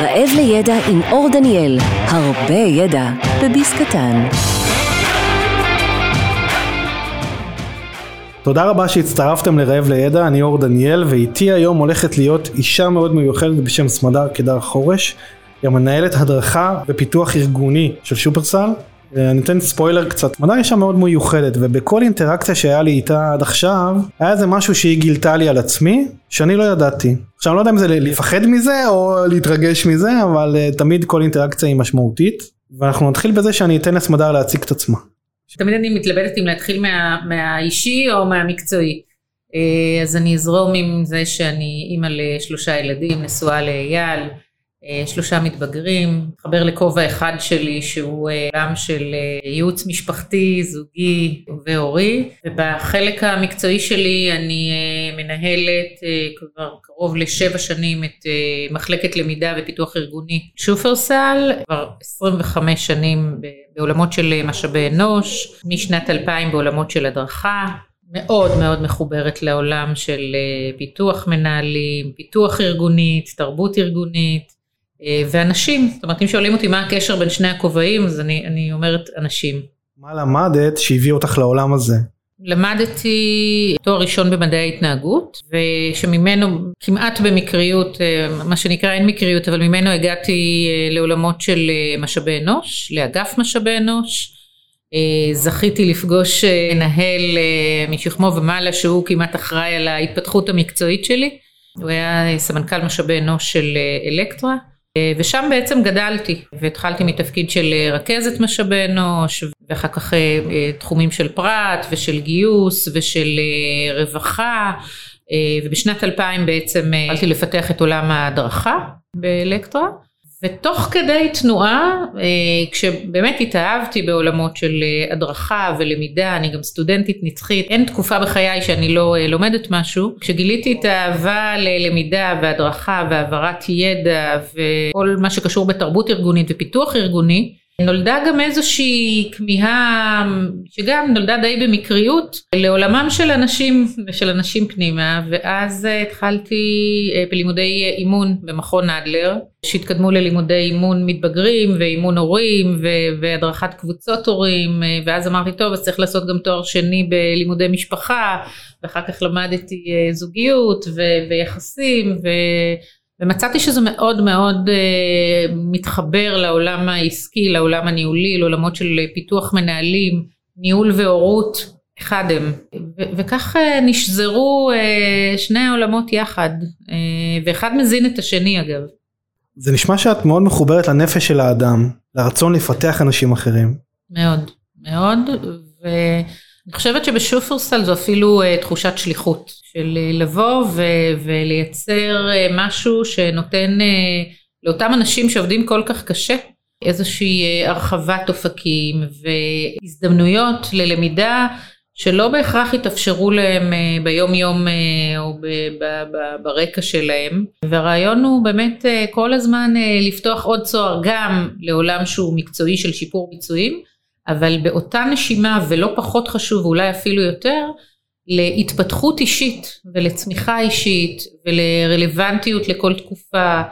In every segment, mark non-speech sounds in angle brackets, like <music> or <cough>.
רעב לידע עם אור דניאל, הרבה ידע בביס קטן. תודה רבה שהצטרפתם לרעב לידע, אני אור דניאל ואיתי היום הולכת להיות אישה מאוד מיוחדת בשם סמדר קדר חורש, היא המנהלת הדרכה ופיתוח ארגוני של שופרסל. אני אתן ספוילר קצת, סמדר אישה מאוד מיוחדת ובכל אינטראקציה שהיה לי איתה עד עכשיו, היה איזה משהו שהיא גילתה לי על עצמי שאני לא ידעתי. עכשיו אני לא יודע אם זה לפחד מזה או להתרגש מזה, אבל uh, תמיד כל אינטראקציה היא משמעותית. ואנחנו נתחיל בזה שאני אתן לסמדר להציג את עצמה. תמיד אני מתלבטת אם להתחיל מה, מהאישי או מהמקצועי. אה, אז אני אזרום עם זה שאני אימא לשלושה ילדים, נשואה לאייל, אה, שלושה מתבגרים, מתחבר לכובע אחד שלי שהוא אה, עולם של ייעוץ משפחתי, זוגי והורי, ובחלק המקצועי שלי אני מנהלת כבר קרוב לשבע שנים את מחלקת למידה ופיתוח ארגוני שופרסל, כבר 25 שנים בעולמות של משאבי אנוש, משנת 2000 בעולמות של הדרכה, מאוד מאוד מחוברת לעולם של אה, פיתוח מנהלים, פיתוח ארגונית, תרבות ארגונית. אה, ואנשים, זאת אומרת אם שואלים אותי מה הקשר בין שני הכובעים אז אני, אני אומרת אנשים. מה למדת שהביא אותך לעולם הזה? למדתי תואר ראשון במדעי ההתנהגות ושממנו כמעט במקריות, אה, מה שנקרא אין מקריות, אבל ממנו הגעתי אה, לעולמות של אה, משאבי אנוש, לאגף משאבי אנוש. זכיתי לפגוש מנהל משכמו ומעלה שהוא כמעט אחראי על ההתפתחות המקצועית שלי. הוא היה סמנכ"ל משאבי אנוש של אלקטרה. ושם בעצם גדלתי והתחלתי מתפקיד של רכזת משאבי אנוש ואחר כך אה, אה, תחומים של פרט ושל גיוס ושל אה, רווחה ובשנת 2000 בעצם התחלתי לפתח את עולם ההדרכה באלקטרה ותוך כדי תנועה כשבאמת התאהבתי בעולמות של הדרכה ולמידה אני גם סטודנטית נצחית אין תקופה בחיי שאני לא לומדת משהו. כשגיליתי את האהבה ללמידה והדרכה והעברת ידע וכל מה שקשור בתרבות ארגונית ופיתוח ארגוני נולדה גם איזושהי כמיהה שגם נולדה די במקריות לעולמם של אנשים ושל אנשים פנימה ואז אה, התחלתי אה, בלימודי אימון במכון אדלר שהתקדמו ללימודי אימון מתבגרים ואימון הורים והדרכת קבוצות הורים אה, ואז אמרתי טוב אז צריך לעשות גם תואר שני בלימודי משפחה ואחר כך למדתי זוגיות ויחסים ו... ומצאתי שזה מאוד מאוד uh, מתחבר לעולם העסקי, לעולם הניהולי, לעולמות של פיתוח מנהלים, ניהול והורות, אחד הם. ו- וכך uh, נשזרו uh, שני העולמות יחד, uh, ואחד מזין את השני אגב. זה נשמע שאת מאוד מחוברת לנפש של האדם, לרצון לפתח אנשים אחרים. מאוד, מאוד, ו... אני חושבת שבשופרסל זו אפילו uh, תחושת שליחות של uh, לבוא ו- ולייצר uh, משהו שנותן לאותם אנשים שעובדים כל כך קשה איזושהי הרחבת אופקים והזדמנויות ללמידה שלא בהכרח יתאפשרו להם ביום יום או ב- ב- ב- ברקע שלהם. והרעיון הוא באמת כל הזמן לפתוח עוד צוהר גם לעולם שהוא מקצועי של שיפור ביצועים אבל באותה נשימה ולא פחות חשוב ואולי אפילו יותר להתפתחות אישית ולצמיחה אישית ולרלוונטיות לכל תקופה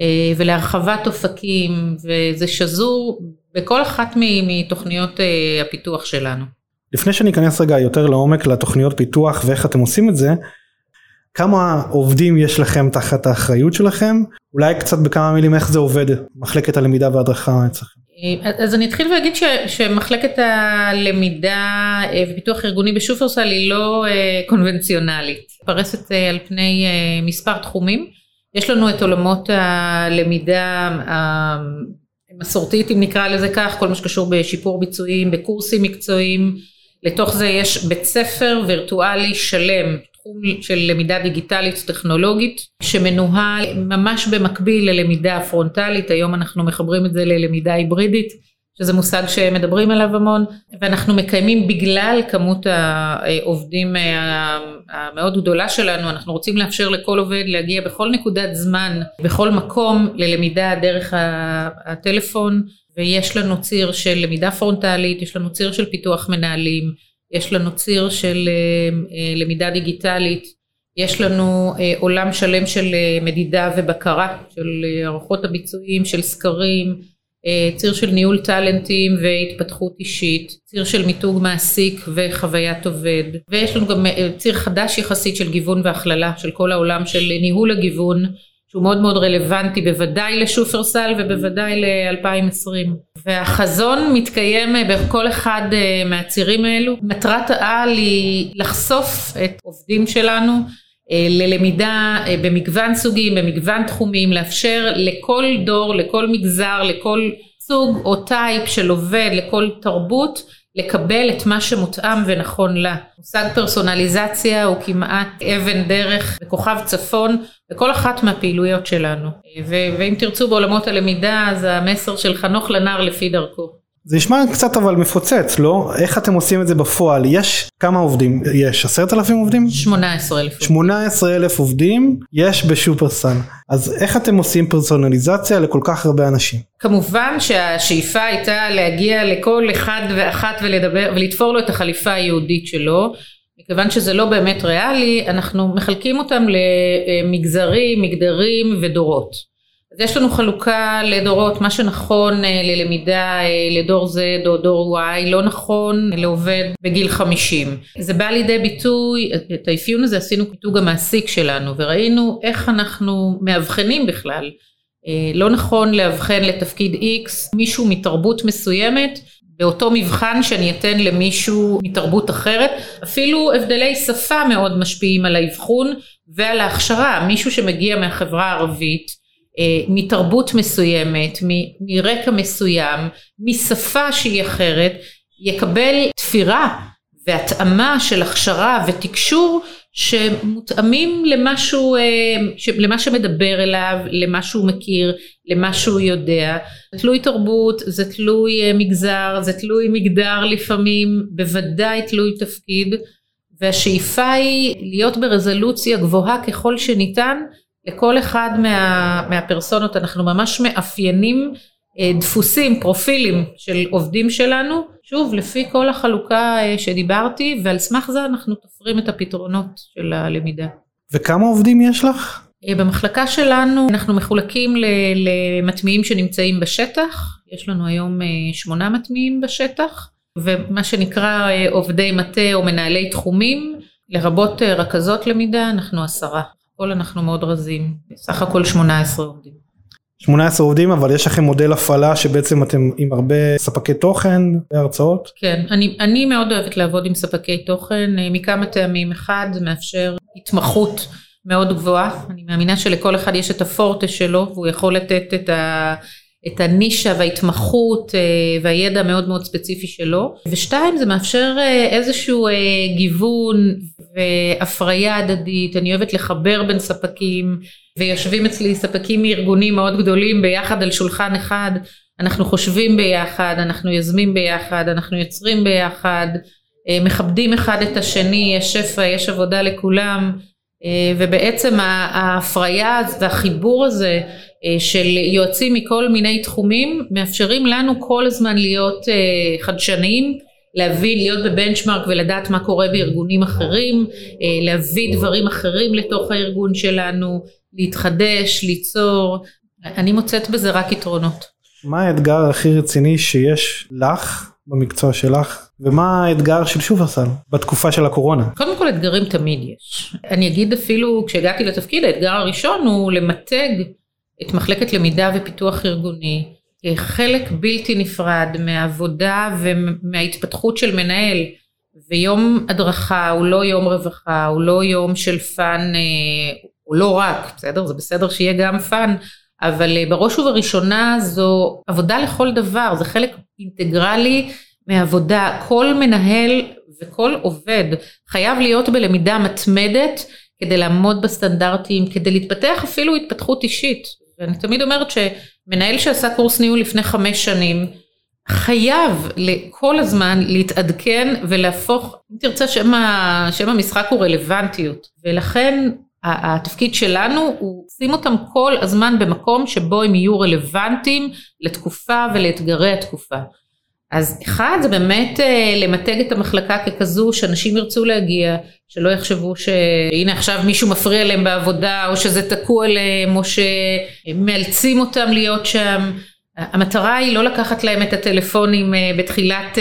אה, ולהרחבת אופקים וזה שזור בכל אחת מתוכניות אה, הפיתוח שלנו. לפני שאני אכנס רגע יותר לעומק לתוכניות פיתוח ואיך אתם עושים את זה, כמה עובדים יש לכם תחת האחריות שלכם? אולי קצת בכמה מילים איך זה עובד, מחלקת הלמידה וההדרכה אצלכם. אז אני אתחיל ואגיד ש, שמחלקת הלמידה אה, ופיתוח ארגוני בשופרסל היא לא אה, קונבנציונלית, פרסת אה, על פני מספר תחומים. יש לנו את עולמות הלמידה המסורתית אם נקרא לזה כך, כל מה שקשור בשיפור ביצועים, בקורסים מקצועיים, לתוך זה יש בית ספר וירטואלי שלם תחום של למידה דיגיטלית טכנולוגית שמנוהל ממש במקביל ללמידה פרונטלית, היום אנחנו מחברים את זה ללמידה היברידית שזה מושג שמדברים עליו המון ואנחנו מקיימים בגלל כמות העובדים המאוד גדולה שלנו אנחנו רוצים לאפשר לכל עובד להגיע בכל נקודת זמן בכל מקום ללמידה דרך הטלפון ויש לנו ציר של למידה פרונטלית יש לנו ציר של פיתוח מנהלים יש לנו ציר של אה, אה, למידה דיגיטלית יש לנו אה, עולם שלם של מדידה ובקרה, של הערכות הביצועים, של סקרים, ציר של ניהול טאלנטים והתפתחות אישית, ציר של מיתוג מעסיק וחוויית עובד, ויש לנו גם ציר חדש יחסית של גיוון והכללה, של כל העולם של ניהול הגיוון. שהוא מאוד מאוד רלוונטי בוודאי לשופרסל ובוודאי ל-2020. והחזון מתקיים בכל אחד אה, מהצירים האלו. מטרת העל היא לחשוף את עובדים שלנו אה, ללמידה אה, במגוון סוגים, במגוון תחומים, לאפשר לכל דור, לכל מגזר, לכל סוג או טייפ של עובד, לכל תרבות, לקבל את מה שמותאם ונכון לה. מושג פרסונליזציה הוא כמעט אבן דרך בכוכב צפון בכל אחת מהפעילויות שלנו. ו- ואם תרצו בעולמות הלמידה אז המסר של חנוך לנער לפי דרכו. זה נשמע קצת אבל מפוצץ, לא? איך אתם עושים את זה בפועל? יש כמה עובדים? יש עשרת אלפים עובדים? 18 אלף. 18 אלף עובדים יש בשופרסל. אז איך אתם עושים פרסונליזציה לכל כך הרבה אנשים? כמובן שהשאיפה הייתה להגיע לכל אחד ואחת ולדבר ולתפור לו את החליפה היהודית שלו. מכיוון שזה לא באמת ריאלי, אנחנו מחלקים אותם למגזרים, מגדרים ודורות. אז יש לנו חלוקה לדורות, מה שנכון אה, ללמידה אה, לדור Z או דור Y לא נכון לעובד בגיל 50. זה בא לידי ביטוי, את האפיון הזה עשינו כיתוג המעסיק שלנו וראינו איך אנחנו מאבחנים בכלל. אה, לא נכון לאבחן לתפקיד X מישהו מתרבות מסוימת באותו מבחן שאני אתן למישהו מתרבות אחרת, אפילו הבדלי שפה מאוד משפיעים על האבחון ועל ההכשרה, מישהו שמגיע מהחברה הערבית מתרבות מסוימת, מרקע מסוים, משפה שהיא אחרת, יקבל תפירה והתאמה של הכשרה ותקשור שמותאמים למשהו, אה, למה שמדבר אליו, למה שהוא מכיר, למה שהוא יודע. זה תלוי תרבות, זה תלוי אה, מגזר, זה תלוי מגדר לפעמים, בוודאי תלוי תפקיד, והשאיפה היא להיות ברזולוציה גבוהה ככל שניתן לכל אחד מה, מהפרסונות אנחנו ממש מאפיינים אה, דפוסים, פרופילים של עובדים שלנו, שוב לפי כל החלוקה אה, שדיברתי ועל סמך זה אנחנו תופרים את הפתרונות של הלמידה. וכמה עובדים יש לך? אה, במחלקה שלנו אנחנו מחולקים למטמיעים שנמצאים בשטח, יש לנו היום שמונה מטמיעים בשטח ומה שנקרא עובדי מטה או מנהלי תחומים, לרבות רכזות למידה אנחנו עשרה. הכל אנחנו מאוד רזים, סך הכל 18 עובדים. 18 עובדים אבל יש לכם מודל הפעלה שבעצם אתם עם הרבה ספקי תוכן והרצאות? כן, אני, אני מאוד אוהבת לעבוד עם ספקי תוכן אה, מכמה טעמים. אחד, מאפשר התמחות מאוד גבוהה. אני מאמינה שלכל אחד יש את הפורטה שלו והוא יכול לתת את ה... את הנישה וההתמחות אה, והידע המאוד מאוד ספציפי שלו. ושתיים, זה מאפשר אה, איזשהו אה, גיוון והפריה הדדית, אני אוהבת לחבר בין ספקים, ויושבים אצלי ספקים מארגונים מאוד גדולים ביחד על שולחן אחד, אנחנו חושבים ביחד, אנחנו יוזמים ביחד, אנחנו יוצרים ביחד, מכבדים אחד את השני, יש שפע, יש עבודה לכולם. ובעצם ההפריה והחיבור הזה של יועצים מכל מיני תחומים מאפשרים לנו כל הזמן להיות אה, חדשניים, להבין, להיות בבנצ'מארק ולדעת מה קורה בארגונים אחרים, אה, להביא דברים אחרים לתוך הארגון שלנו, להתחדש, ליצור, אני מוצאת בזה רק יתרונות. מה האתגר הכי רציני שיש לך במקצוע שלך ומה האתגר של שופרסל בתקופה של הקורונה? קודם כל אתגרים תמיד יש. אני אגיד אפילו כשהגעתי לתפקיד האתגר הראשון הוא למתג את מחלקת למידה ופיתוח ארגוני כחלק בלתי נפרד מהעבודה ומההתפתחות של מנהל. ויום הדרכה הוא לא יום רווחה, הוא לא יום של fun, אה, הוא לא רק, בסדר? זה בסדר שיהיה גם fun, אבל אה, בראש ובראשונה זו עבודה לכל דבר, זה חלק אינטגרלי מעבודה. כל מנהל וכל עובד חייב להיות בלמידה מתמדת כדי לעמוד בסטנדרטים, כדי להתפתח אפילו התפתחות אישית. ואני תמיד אומרת שמנהל שעשה קורס ניהול לפני חמש שנים, חייב כל הזמן להתעדכן ולהפוך, אם תרצה שם, שם המשחק הוא רלוונטיות, ולכן התפקיד שלנו הוא שים אותם כל הזמן במקום שבו הם יהיו רלוונטיים לתקופה ולאתגרי התקופה. אז אחד זה באמת אה, למתג את המחלקה ככזו שאנשים ירצו להגיע, שלא יחשבו שהנה עכשיו מישהו מפריע להם בעבודה או שזה תקוע להם או שמאלצים אותם להיות שם. המטרה היא לא לקחת להם את הטלפונים אה, בתחילת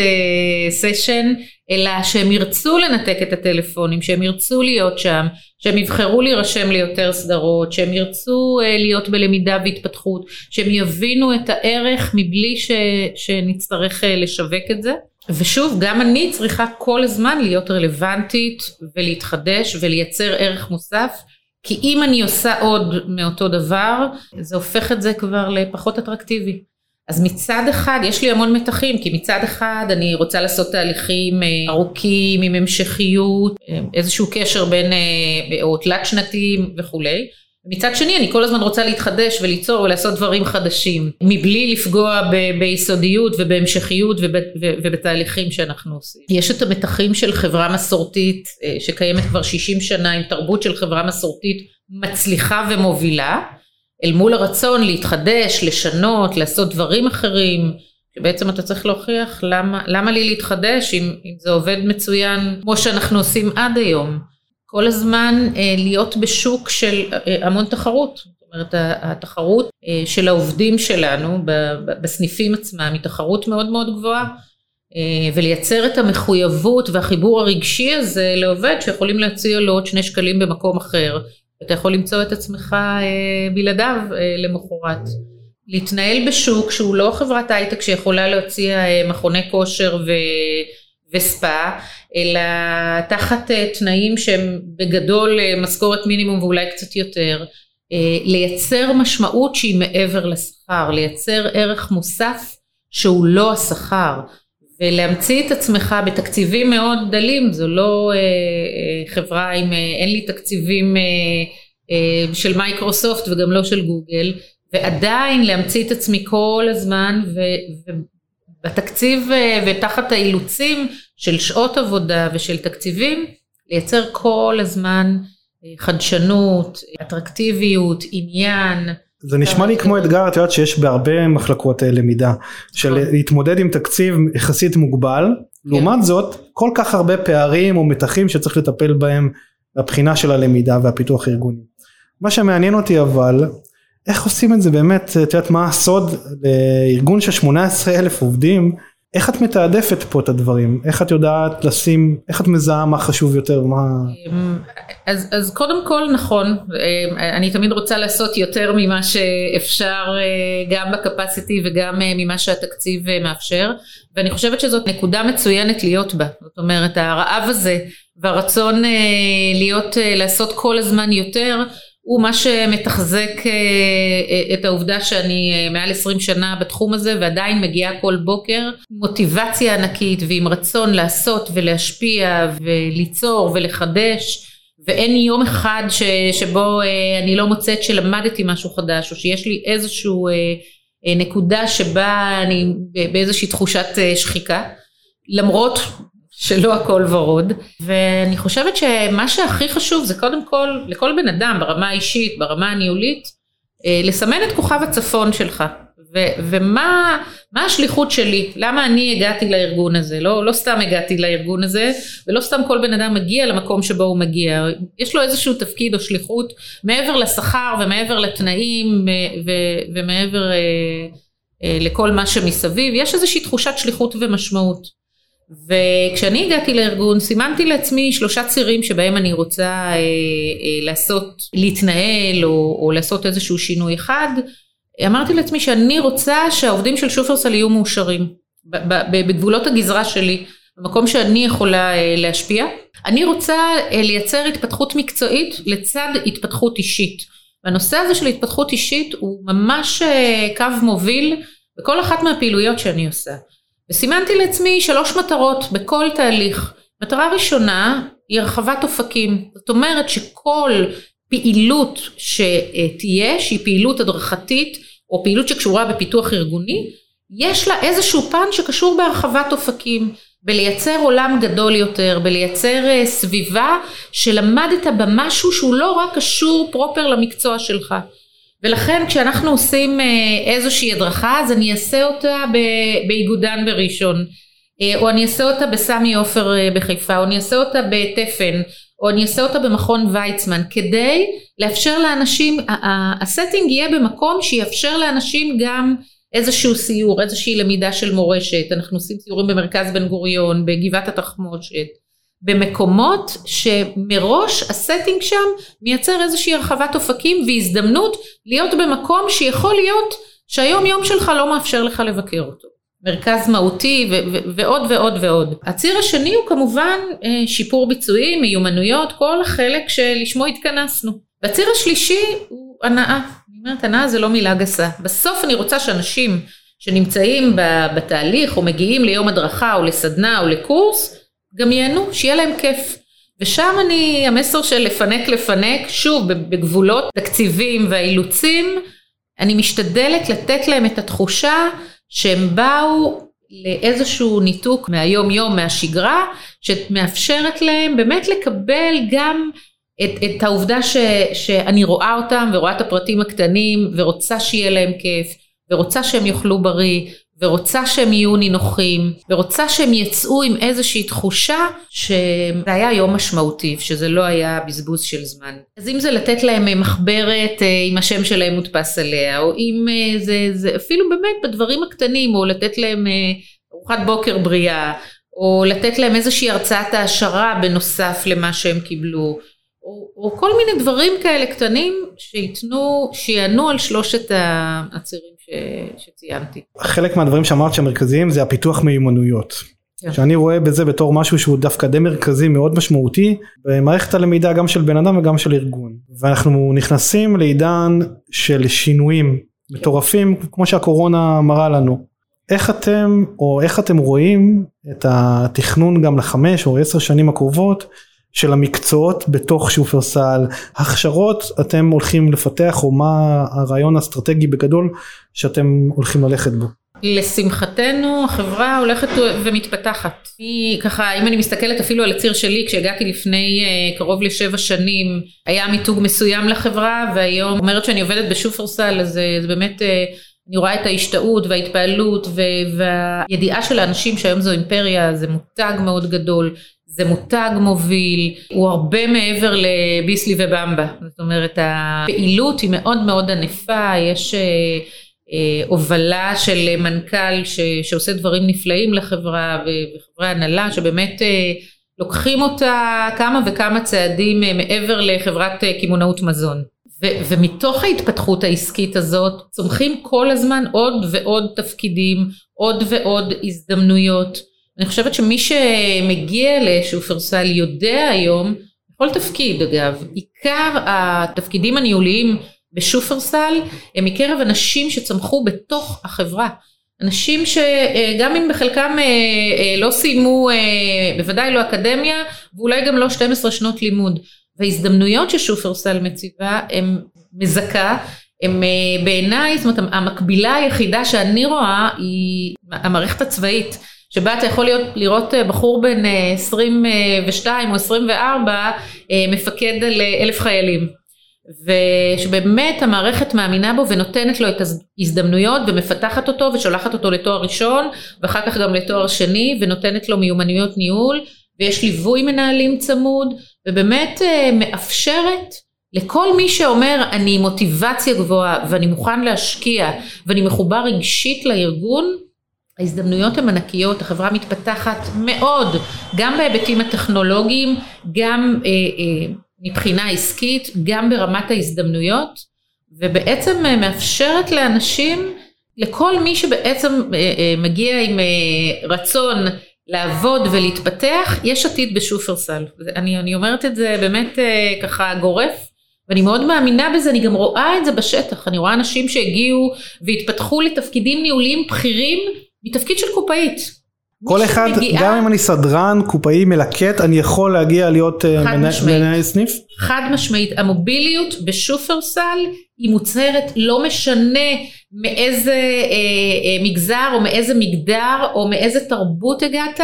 סשן, אה, אלא שהם ירצו לנתק את הטלפונים, שהם ירצו להיות שם, שהם יבחרו להירשם ליותר סדרות, שהם ירצו אה, להיות בלמידה והתפתחות, שהם יבינו את הערך מבלי ש, שנצטרך לשווק את זה. ושוב, גם אני צריכה כל הזמן להיות רלוונטית ולהתחדש ולייצר ערך מוסף. כי אם אני עושה עוד מאותו דבר, זה הופך את זה כבר לפחות אטרקטיבי. אז מצד אחד יש לי המון מתחים, כי מצד אחד אני רוצה לעשות תהליכים אה, ארוכים עם המשכיות, אה, איזשהו קשר בין, אה, או תלת שנתיים וכולי. מצד שני אני כל הזמן רוצה להתחדש וליצור ולעשות דברים חדשים, מבלי לפגוע ב- ביסודיות ובהמשכיות וב- ובתהליכים שאנחנו עושים. יש את המתחים של חברה מסורתית שקיימת כבר 60 שנה עם תרבות של חברה מסורתית מצליחה ומובילה. אל מול הרצון להתחדש, לשנות, לעשות דברים אחרים, שבעצם אתה צריך להוכיח למה, למה לי להתחדש אם, אם זה עובד מצוין כמו שאנחנו עושים עד היום. כל הזמן אה, להיות בשוק של אה, המון תחרות. זאת אומרת התחרות אה, של העובדים שלנו בסניפים עצמם היא תחרות מאוד מאוד גבוהה. אה, ולייצר את המחויבות והחיבור הרגשי הזה לעובד שיכולים להציע לו עוד שני שקלים במקום אחר אתה יכול למצוא את עצמך אה, בלעדיו אה, למחרת. להתנהל בשוק שהוא לא חברת הייטק שיכולה להציע אה, מכוני כושר ו... וספא, אלא תחת תנאים שהם בגדול משכורת מינימום ואולי קצת יותר, לייצר משמעות שהיא מעבר לשכר, לייצר ערך מוסף שהוא לא השכר, ולהמציא את עצמך בתקציבים מאוד דלים, זו לא אה, אה, חברה עם, אה, אין לי תקציבים אה, אה, של מייקרוסופט וגם לא של גוגל, ועדיין להמציא את עצמי כל הזמן, ו, ובתקציב אה, ותחת האילוצים של שעות עבודה ושל תקציבים, לייצר כל הזמן אה, חדשנות, אטרקטיביות, עניין, זה נשמע לי כמו אתגר את יודעת שיש בהרבה מחלקות אה, למידה של נכון. להתמודד עם תקציב יחסית מוגבל לעומת כן. זאת כל כך הרבה פערים או מתחים שצריך לטפל בהם בבחינה של הלמידה והפיתוח הארגוני. מה שמעניין אותי אבל איך עושים את זה באמת את יודעת מה הסוד לארגון של 18 אלף עובדים איך את מתעדפת פה את הדברים? איך את יודעת לשים, איך את מזהה מה חשוב יותר? מה... אז, אז קודם כל נכון, אני תמיד רוצה לעשות יותר ממה שאפשר גם בקפסיטי וגם ממה שהתקציב מאפשר, ואני חושבת שזאת נקודה מצוינת להיות בה. זאת אומרת, הרעב הזה והרצון להיות, לעשות כל הזמן יותר, הוא מה שמתחזק אה, אה, את העובדה שאני אה, מעל 20 שנה בתחום הזה ועדיין מגיעה כל בוקר מוטיבציה ענקית ועם רצון לעשות ולהשפיע וליצור ולחדש ואין יום אחד ש, שבו אני לא מוצאת שלמדתי משהו חדש או שיש לי איזשהו נקודה שבה אני באיזושהי תחושת שחיקה. למרות שלא הכל ורוד. ואני חושבת שמה שהכי חשוב זה קודם כל לכל בן אדם ברמה האישית ברמה הניהולית אה, לסמן את כוכב הצפון שלך. ו- ומה השליחות שלי? למה אני הגעתי לארגון הזה? לא, לא סתם הגעתי לארגון הזה ולא סתם כל בן אדם מגיע למקום שבו הוא מגיע. יש לו איזשהו תפקיד או שליחות מעבר לשכר ומעבר לתנאים ו- ומעבר אה, אה, לכל מה שמסביב. יש איזושהי תחושת שליחות ומשמעות וכשאני הגעתי לארגון סימנתי לעצמי שלושה צירים שבהם אני רוצה אה, אה, לעשות, להתנהל או, או לעשות איזשהו שינוי אחד. אמרתי לעצמי שאני רוצה שהעובדים של שופרסל יהיו מאושרים בגבולות הגזרה שלי, במקום שאני יכולה אה, להשפיע. אני רוצה אה, לייצר התפתחות מקצועית לצד התפתחות אישית. והנושא הזה של התפתחות אישית הוא ממש אה, קו מוביל בכל אחת מהפעילויות שאני עושה. וסימנתי לעצמי שלוש מטרות בכל תהליך. מטרה ראשונה היא הרחבת אופקים. זאת אומרת שכל פעילות שתהיה, שהיא פעילות הדרכתית, או פעילות שקשורה בפיתוח ארגוני, יש לה איזשהו פן שקשור בהרחבת אופקים, בלייצר עולם גדול יותר, בלייצר אה, סביבה שלמדת במשהו שהוא לא רק קשור פרופר למקצוע שלך. ולכן כשאנחנו עושים איזושהי הדרכה אז אני אעשה אותה באיגודן בראשון. או אני אעשה אותה בסמי עופר בחיפה או אני אעשה אותה בתפן או אני אעשה אותה במכון ויצמן כדי לאפשר לאנשים, ה setting יהיה במקום שיאפשר לאנשים גם איזשהו סיור, איזושהי למידה של מורשת, אנחנו עושים סיורים במרכז בן גוריון, בגבעת התחמושת, במקומות שמראש ה setting שם מייצר איזושהי הרחבת אופקים והזדמנות להיות במקום שיכול להיות שהיום יום שלך לא מאפשר לך לבקר אותו. מרכז מהותי ו- ו- ועוד ועוד ועוד. הציר השני הוא כמובן אה, שיפור ביצועים, מיומנויות, כל החלק שלשמו התכנסנו. והציר השלישי הוא הנאה. אני אומרת הנאה זה לא מילה גסה. בסוף אני רוצה שאנשים שנמצאים בתהליך או מגיעים ליום הדרכה או לסדנה או לקורס, גם ייהנו, שיהיה להם כיף. ושם אני, המסר של לפנק לפנק, שוב בגבולות תקציבים והאילוצים, אני משתדלת לתת להם את התחושה שהם באו לאיזשהו ניתוק מהיום יום, מהשגרה, שמאפשרת להם באמת לקבל גם את, את העובדה ש, שאני רואה אותם ורואה את הפרטים הקטנים ורוצה שיהיה להם כיף ורוצה שהם יאכלו בריא ורוצה שהם יהיו נינוחים, ורוצה שהם יצאו עם איזושהי תחושה שזה היה יום משמעותי, שזה לא היה בזבוז של זמן. אז אם זה לתת להם מחברת אה, עם השם שלהם מודפס עליה, או אם אה, זה, זה אפילו באמת בדברים הקטנים, או לתת להם אה, ארוחת בוקר בריאה, או לתת להם איזושהי הרצאת העשרה בנוסף למה שהם קיבלו. או, או כל מיני דברים כאלה קטנים שייתנו, שיענו על שלושת הצירים שציינתי. חלק מהדברים שאמרת שהמרכזיים זה הפיתוח מיומנויות. כן. שאני רואה בזה בתור משהו שהוא דווקא די מרכזי מאוד משמעותי במערכת הלמידה גם של בן אדם וגם של ארגון ואנחנו נכנסים לעידן של שינויים מטורפים כמו שהקורונה מראה לנו איך אתם או איך אתם רואים את התכנון גם לחמש או עשר שנים הקרובות של המקצועות בתוך שופרסל, הכשרות אתם הולכים לפתח או מה הרעיון האסטרטגי בגדול שאתם הולכים ללכת בו. לשמחתנו החברה הולכת ומתפתחת. היא ככה אם אני מסתכלת אפילו על הציר שלי כשהגעתי לפני uh, קרוב לשבע שנים היה מיתוג מסוים לחברה והיום אומרת שאני עובדת בשופרסל אז uh, זה באמת uh, אני רואה את ההשתאות וההתפעלות והידיעה של האנשים שהיום זו אימפריה זה מותג מאוד גדול זה מותג מוביל, הוא הרבה מעבר לביסלי ובמבה, זאת אומרת הפעילות היא מאוד מאוד ענפה, יש אה, אה, הובלה של מנכ"ל ש, שעושה דברים נפלאים לחברה וחברי הנהלה שבאמת אה, לוקחים אותה כמה וכמה צעדים אה, מעבר לחברת אה, קמעונאות מזון. ו- ומתוך ההתפתחות העסקית הזאת צומחים כל הזמן עוד ועוד תפקידים, עוד ועוד הזדמנויות. אני חושבת שמי שמגיע לשופרסל יודע היום, כל תפקיד אגב, עיקר התפקידים הניהוליים בשופרסל הם מקרב אנשים שצמחו בתוך החברה. אנשים שגם אם בחלקם אה, אה, לא סיימו, אה, בוודאי לא אקדמיה, ואולי גם לא 12 שנות לימוד. וההזדמנויות ששופרסל מציבה הם מזכה, הם בעיניי, זאת אומרת המקבילה היחידה שאני רואה היא המערכת הצבאית. שבה אתה יכול להיות, לראות אה, בחור בן 22 אה, או 24 אה, מפקד על אלף חיילים. ושבאמת המערכת מאמינה בו ונותנת לו את ההזדמנויות ומפתחת אותו ושולחת אותו לתואר ראשון ואחר כך גם לתואר שני ונותנת לו מיומנויות ניהול ויש ליווי מנהלים צמוד ובאמת מאפשרת לכל מי שאומר אני מוטיבציה גבוהה ואני מוכן להשקיע ואני מחובר רגשית לארגון ההזדמנויות הן ענקיות, החברה מתפתחת מאוד, גם בהיבטים הטכנולוגיים, גם אה, אה, מבחינה עסקית, גם ברמת ההזדמנויות, ובעצם אה, מאפשרת לאנשים, לכל מי שבעצם אה, אה, מגיע עם אה, רצון לעבוד ולהתפתח, יש עתיד בשופרסל. אני, אני אומרת את זה באמת אה, ככה גורף. ואני מאוד מאמינה בזה, אני גם רואה את זה בשטח, אני רואה אנשים שהגיעו והתפתחו לתפקידים ניהוליים בכירים מתפקיד של קופאית. כל אחד, מגיעה, גם אם אני סדרן, קופאי, מלקט, אני יכול להגיע להיות אה, מנהל סניף? חד משמעית, המוביליות בשופרסל היא מוצהרת, לא משנה מאיזה אה, אה, מגזר או מאיזה מגדר או מאיזה תרבות הגעת,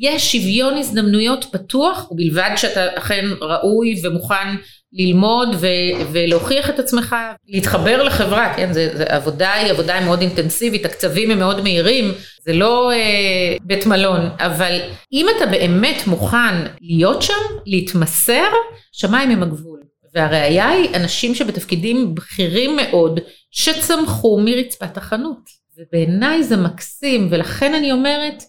יש שוויון הזדמנויות פתוח, ובלבד שאתה אכן ראוי ומוכן ללמוד ו- ולהוכיח את עצמך, להתחבר לחברה, כן, זה, זה עבודה היא עבודה מאוד אינטנסיבית, הקצבים הם מאוד מהירים, זה לא אה, בית מלון, אבל אם אתה באמת מוכן להיות שם, להתמסר, שמיים הם הגבול. והראיה היא אנשים שבתפקידים בכירים מאוד, שצמחו מרצפת החנות. ובעיניי זה מקסים, ולכן אני אומרת,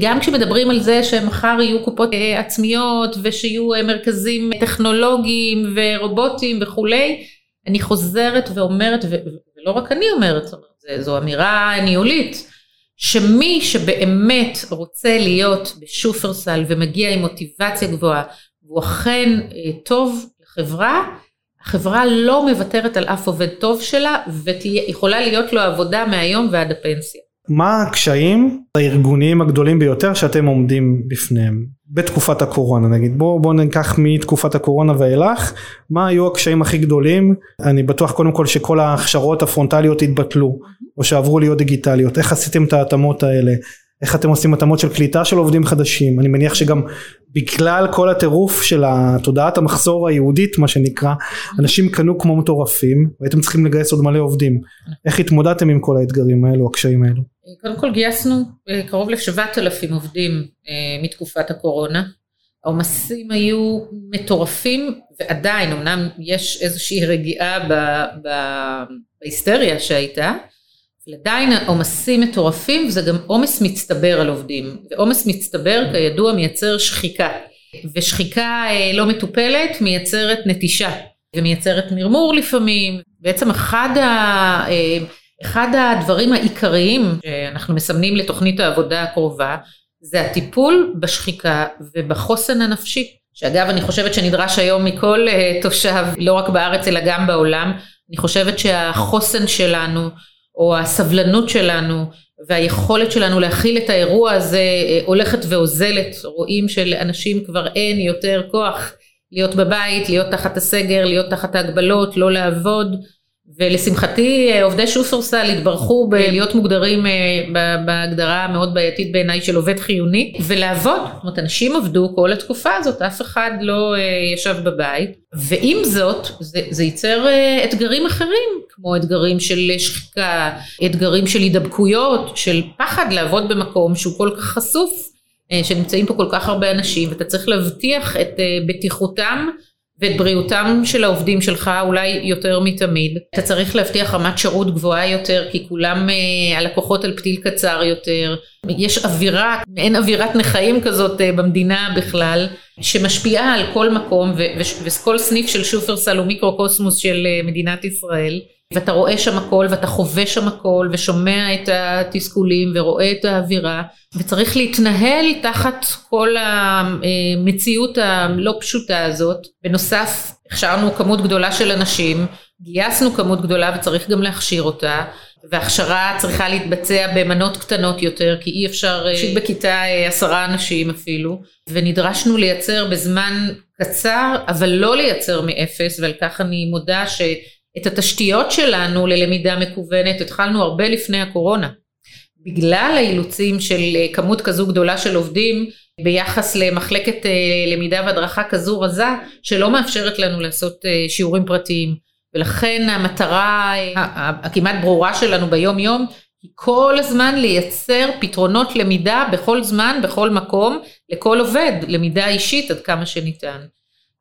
גם כשמדברים על זה שמחר יהיו קופות אה, עצמיות ושיהיו אה, מרכזים טכנולוגיים ורובוטים וכולי, אני חוזרת ואומרת, ולא רק אני אומרת, זו אמירה ניהולית, שמי שבאמת רוצה להיות בשופרסל ומגיע עם מוטיבציה גבוהה, והוא אכן טוב לחברה, החברה לא מוותרת על אף עובד טוב שלה ויכולה להיות לו עבודה מהיום ועד הפנסיה. מה הקשיים הארגוניים הגדולים ביותר שאתם עומדים בפניהם בתקופת הקורונה? נגיד בואו בוא ניקח מתקופת הקורונה ואילך מה היו הקשיים הכי גדולים? אני בטוח קודם כל שכל ההכשרות הפרונטליות התבטלו או שעברו להיות דיגיטליות. איך עשיתם את ההתאמות האלה איך אתם עושים התאמות של קליטה של עובדים חדשים? אני מניח שגם בגלל כל הטירוף של תודעת המחסור היהודית מה שנקרא אנשים קנו כמו מטורפים והייתם צריכים לגייס עוד מלא עובדים. איך התמודדתם עם כל האתגרים האלו הקשיים האלו? קודם כל גייסנו אה, קרוב לשבעת אלפים עובדים אה, מתקופת הקורונה. העומסים היו מטורפים ועדיין אמנם יש איזושהי רגיעה בהיסטריה שהייתה עדיין עומסים מטורפים וזה גם עומס מצטבר על עובדים ועומס מצטבר כידוע מייצר שחיקה. ושחיקה אה, לא מטופלת מייצרת נטישה ומייצרת מרמור לפעמים. בעצם אחד, ה, אה, אחד הדברים העיקריים שאנחנו מסמנים לתוכנית העבודה הקרובה זה הטיפול בשחיקה ובחוסן הנפשי. שאגב אני חושבת שנדרש היום מכל אה, תושב לא רק בארץ אלא גם בעולם אני חושבת שהחוסן שלנו או הסבלנות שלנו והיכולת שלנו להכיל את האירוע הזה אה, הולכת ואוזלת, רואים שלאנשים כבר אין יותר כוח להיות בבית, להיות תחת הסגר, להיות תחת ההגבלות, לא לעבוד ולשמחתי אה, עובדי שופרסל התברכו בלהיות מוגדרים אה, בהגדרה המאוד בעייתית בעיניי של עובד חיוני ולעבוד, זאת אומרת אנשים עבדו כל התקופה הזאת, אף אחד לא אה, ישב בבית. ועם זאת זה, זה ייצר אתגרים אחרים כמו אתגרים של שחיקה, אתגרים של הידבקויות, של פחד לעבוד במקום שהוא כל כך חשוף, שנמצאים פה כל כך הרבה אנשים ואתה צריך להבטיח את בטיחותם ואת בריאותם של העובדים שלך אולי יותר מתמיד. אתה צריך להבטיח רמת שירות גבוהה יותר כי כולם uh, הלקוחות על פתיל קצר יותר. יש אווירה, מעין אווירת נכאים כזאת uh, במדינה בכלל, שמשפיעה על כל מקום וכל סניף של שופרסל הוא מיקרוקוסמוס של uh, מדינת ישראל. ואתה רואה שם הכל ואתה חווה שם הכל ושומע את התסכולים ורואה את האווירה וצריך להתנהל תחת כל המציאות הלא פשוטה הזאת. בנוסף הכשרנו כמות גדולה של אנשים, גייסנו כמות גדולה וצריך גם להכשיר אותה והכשרה צריכה להתבצע במנות קטנות יותר כי אי אפשר פשוט בכיתה אה, עשרה אנשים אפילו ונדרשנו לייצר בזמן קצר אבל לא לייצר מאפס ועל כך אני מודה ש... את התשתיות שלנו ללמידה מקוונת התחלנו הרבה לפני הקורונה. בגלל האילוצים של אה, כמות כזו גדולה של עובדים ביחס למחלקת אה, למידה והדרכה כזו רזה שלא מאפשרת לנו לעשות אה, שיעורים פרטיים ולכן המטרה הכמעט ברורה שלנו ביום יום היא כל הזמן לייצר פתרונות למידה בכל זמן בכל מקום לכל עובד למידה אישית עד כמה שניתן.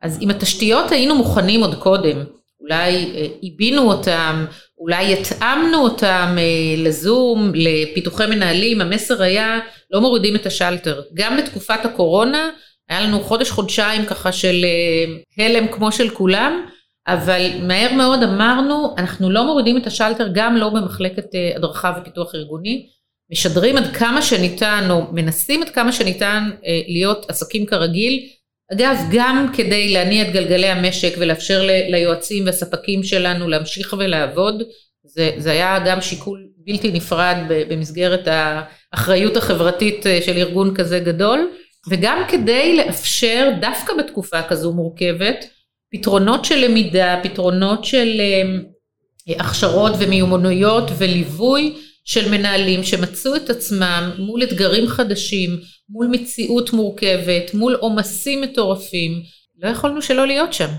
אז עם התשתיות היינו מוכנים עוד קודם אולי אה, עיבינו אותם, אולי התאמנו אותם אה, לזום, לפיתוחי מנהלים, המסר היה לא מורידים את השלטר. גם בתקופת הקורונה היה לנו חודש חודשיים ככה של אה, הלם כמו של כולם, אבל מהר מאוד אמרנו אנחנו לא מורידים את השלטר גם לא במחלקת הדרכה ופיתוח ארגוני, משדרים עד כמה שניתן או מנסים עד כמה שניתן להיות עסקים כרגיל אגב, גם כדי להניע את גלגלי המשק ולאפשר ליועצים והספקים שלנו להמשיך ולעבוד, זה, זה היה גם שיקול בלתי נפרד במסגרת האחריות החברתית אה, של ארגון כזה גדול, וגם כדי לאפשר דווקא בתקופה כזו מורכבת, פתרונות של למידה, פתרונות של אה, הכשרות ומיומנויות וליווי של מנהלים שמצאו את עצמם מול אתגרים חדשים, מול מציאות מורכבת, מול עומסים מטורפים, לא יכולנו שלא להיות שם.